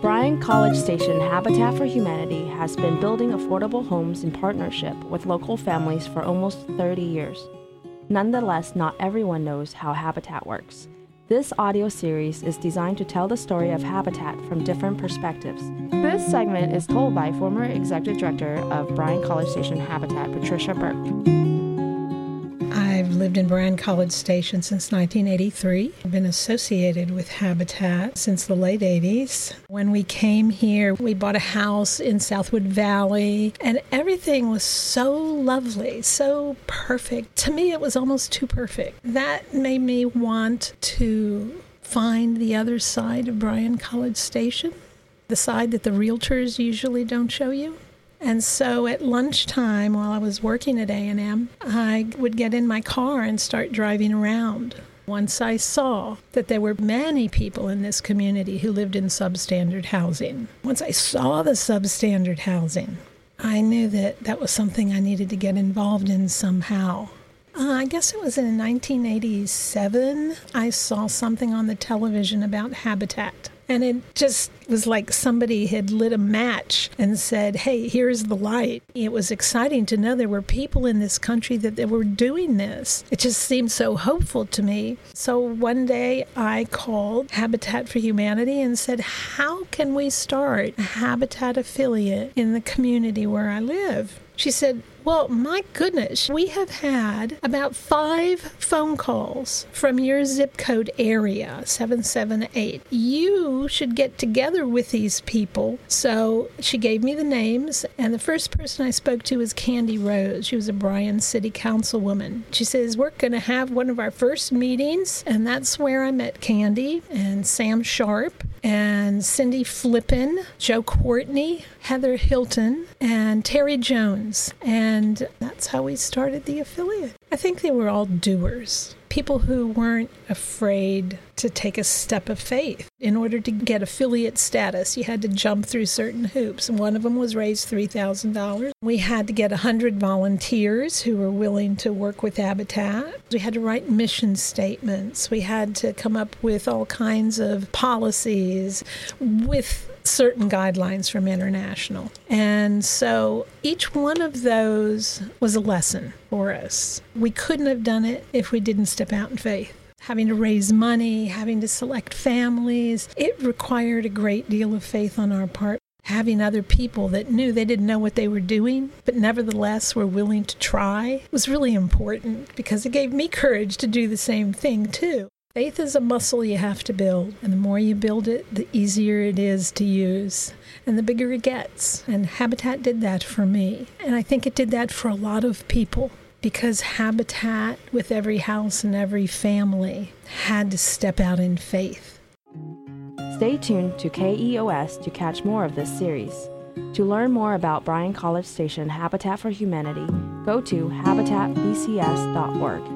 Bryan College Station Habitat for Humanity has been building affordable homes in partnership with local families for almost 30 years. Nonetheless, not everyone knows how Habitat works. This audio series is designed to tell the story of Habitat from different perspectives. This segment is told by former executive director of Bryan College Station Habitat, Patricia Burk. I've lived in Bryan College Station since 1983. I've been associated with Habitat since the late 80s. When we came here, we bought a house in Southwood Valley, and everything was so lovely, so perfect. To me, it was almost too perfect. That made me want to find the other side of Bryan College Station, the side that the realtors usually don't show you. And so at lunchtime while I was working at A&M, I would get in my car and start driving around. Once I saw that there were many people in this community who lived in substandard housing. Once I saw the substandard housing, I knew that that was something I needed to get involved in somehow. Uh, I guess it was in 1987. I saw something on the television about habitat. And it just was like somebody had lit a match and said, Hey, here's the light. It was exciting to know there were people in this country that, were doing this. It just seemed so hopeful to me. So one day I called Habitat for Humanity and said, How can we start a Habitat affiliate in the community where I live? She said, Well, my goodness, we have had about five phone calls from your zip code area, 778. You should get together with these people. So she gave me the names, and the first person I spoke to was Candy Rose. She was a Bryan City Councilwoman. She says, We're going to have one of our first meetings, and that's where I met Candy and Sam Sharp and Cindy Flippin, Joe Courtney, Heather Hilton, and Terry Jones. And that's how we started the affiliate. I think they were all doers, people who weren't afraid to take a step of faith. In order to get affiliate status, you had to jump through certain hoops. One of them was raise $3,000. We had to get 100 volunteers who were willing to work with Habitat. We had to write mission statements. We had to come up with all kinds of policies with certain guidelines from international. And so each one of those was a lesson for us. We couldn't have done it if we didn't step out in faith. Having to raise money, having to select families, it required a great deal of faith on our part. Having other people that knew they didn't know what they were doing, but nevertheless were willing to try was really important because it gave me courage to do the same thing too. Faith is a muscle you have to build, and the more you build it, the easier it is to use, and the bigger it gets. And Habitat did that for me, and I think it did that for a lot of people because Habitat, with every house and every family, had to step out in faith. Stay tuned to KEOS to catch more of this series. To learn more about Bryan College Station Habitat for Humanity, go to habitatbcs.org.